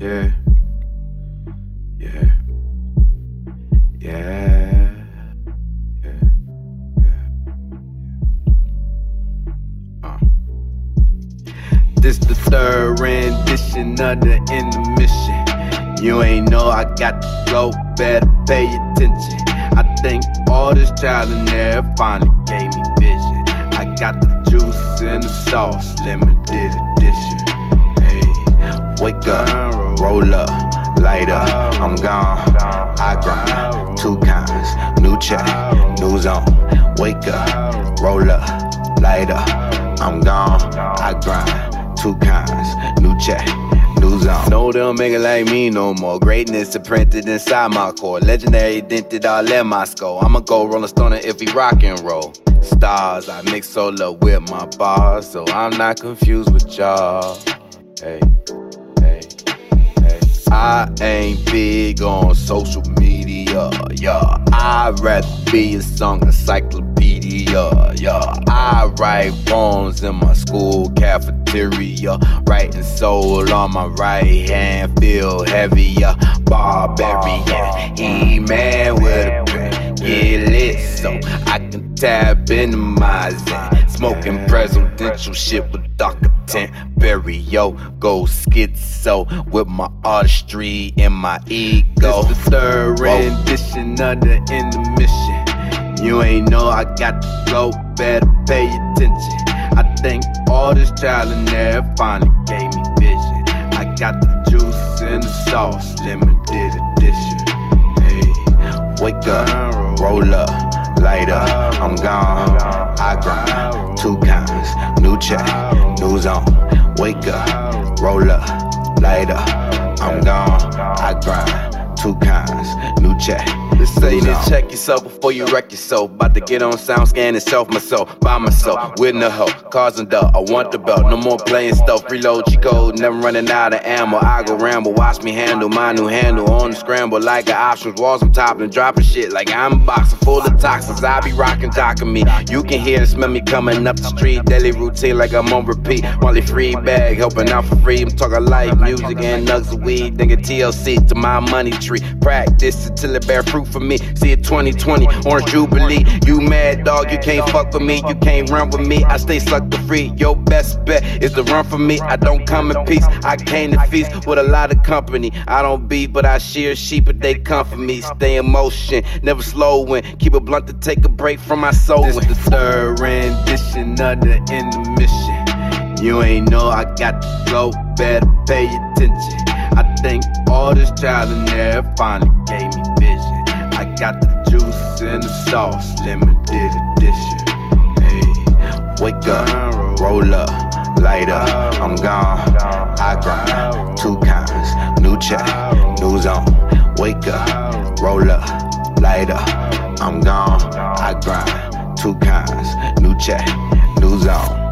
Yeah. Yeah. Yeah. Yeah. Yeah. Uh. This the third rendition of the intermission. You ain't know I got to go, better pay attention. I think all this trial and error finally gave me vision. I got the juice and the sauce, limited edition. Hey, wake up, roll up, light up, I'm gone. I grind, two kinds, new check, new zone. Wake up, roll up, light up, I'm gone. I grind, two kinds, new check. New zone. No, they don't make it like me no more. Greatness imprinted inside my core. Legendary dented all in my skull. I'ma go Rolling Stone if we rock and roll. Stars, I mix solo with my bars, so I'm not confused with y'all. Hey. I ain't big on social media, yeah. I'd rather be a song encyclopedia, yeah. I write poems in my school cafeteria, writing soul on my right hand, feel heavier. Barbarian, he man with a pen, get lit so I can tap into my zen. Smoking presidential shit with Dr. tint, bury yo, go schizo with my artistry and my ego. This the third rendition of the intermission. You ain't know I got to go, better pay attention. I think all this trial and error finally gave me vision. I got the juice and the sauce, limited edition. Hey, wake up, roll up, light up, I'm gone. I grind, two kinds, new check, new zone. Wake up, roll up, light up, I'm gone. I grind, two kinds, new check. This say this, check yourself before you wreck yourself. About to get on sound scan and self myself, by myself, with no help. Cars and duck, I want the belt. No more playing stuff, reload code, never running out of ammo. I go ramble, watch me handle my new handle on the scramble like an options. Walls I'm topping, dropping shit like I'm a boxer full of toxins. I be rocking, jocking me. You can hear and smell me coming up the street. Daily routine like I'm on repeat. Molly free bag, helping out for free. I'm talking life, music, and nugs of weed. Thinking TLC to my money tree. Practice until it bear fruit for me. See it 2020, Orange Jubilee. You mad dog, you can't fuck with me, you can't run with me. I stay sucker free. Your best bet is to run for me. I don't come in peace. I came to feast with a lot of company. I don't beat, but I shear sheep, but they come for me. Stay in motion, never slowing. Keep it blunt to take a break from my soul. This the third rendition of the intermission. You ain't know I got to go, better pay attention. I think all this trial and error finally gave me got the juice and the sauce, limited edition. Hey, wake up, roll up, light up, I'm gone. I grind, two kinds, new check, new zone. Wake up, roll up, light up, I'm gone. I grind, two kinds, new check, new zone.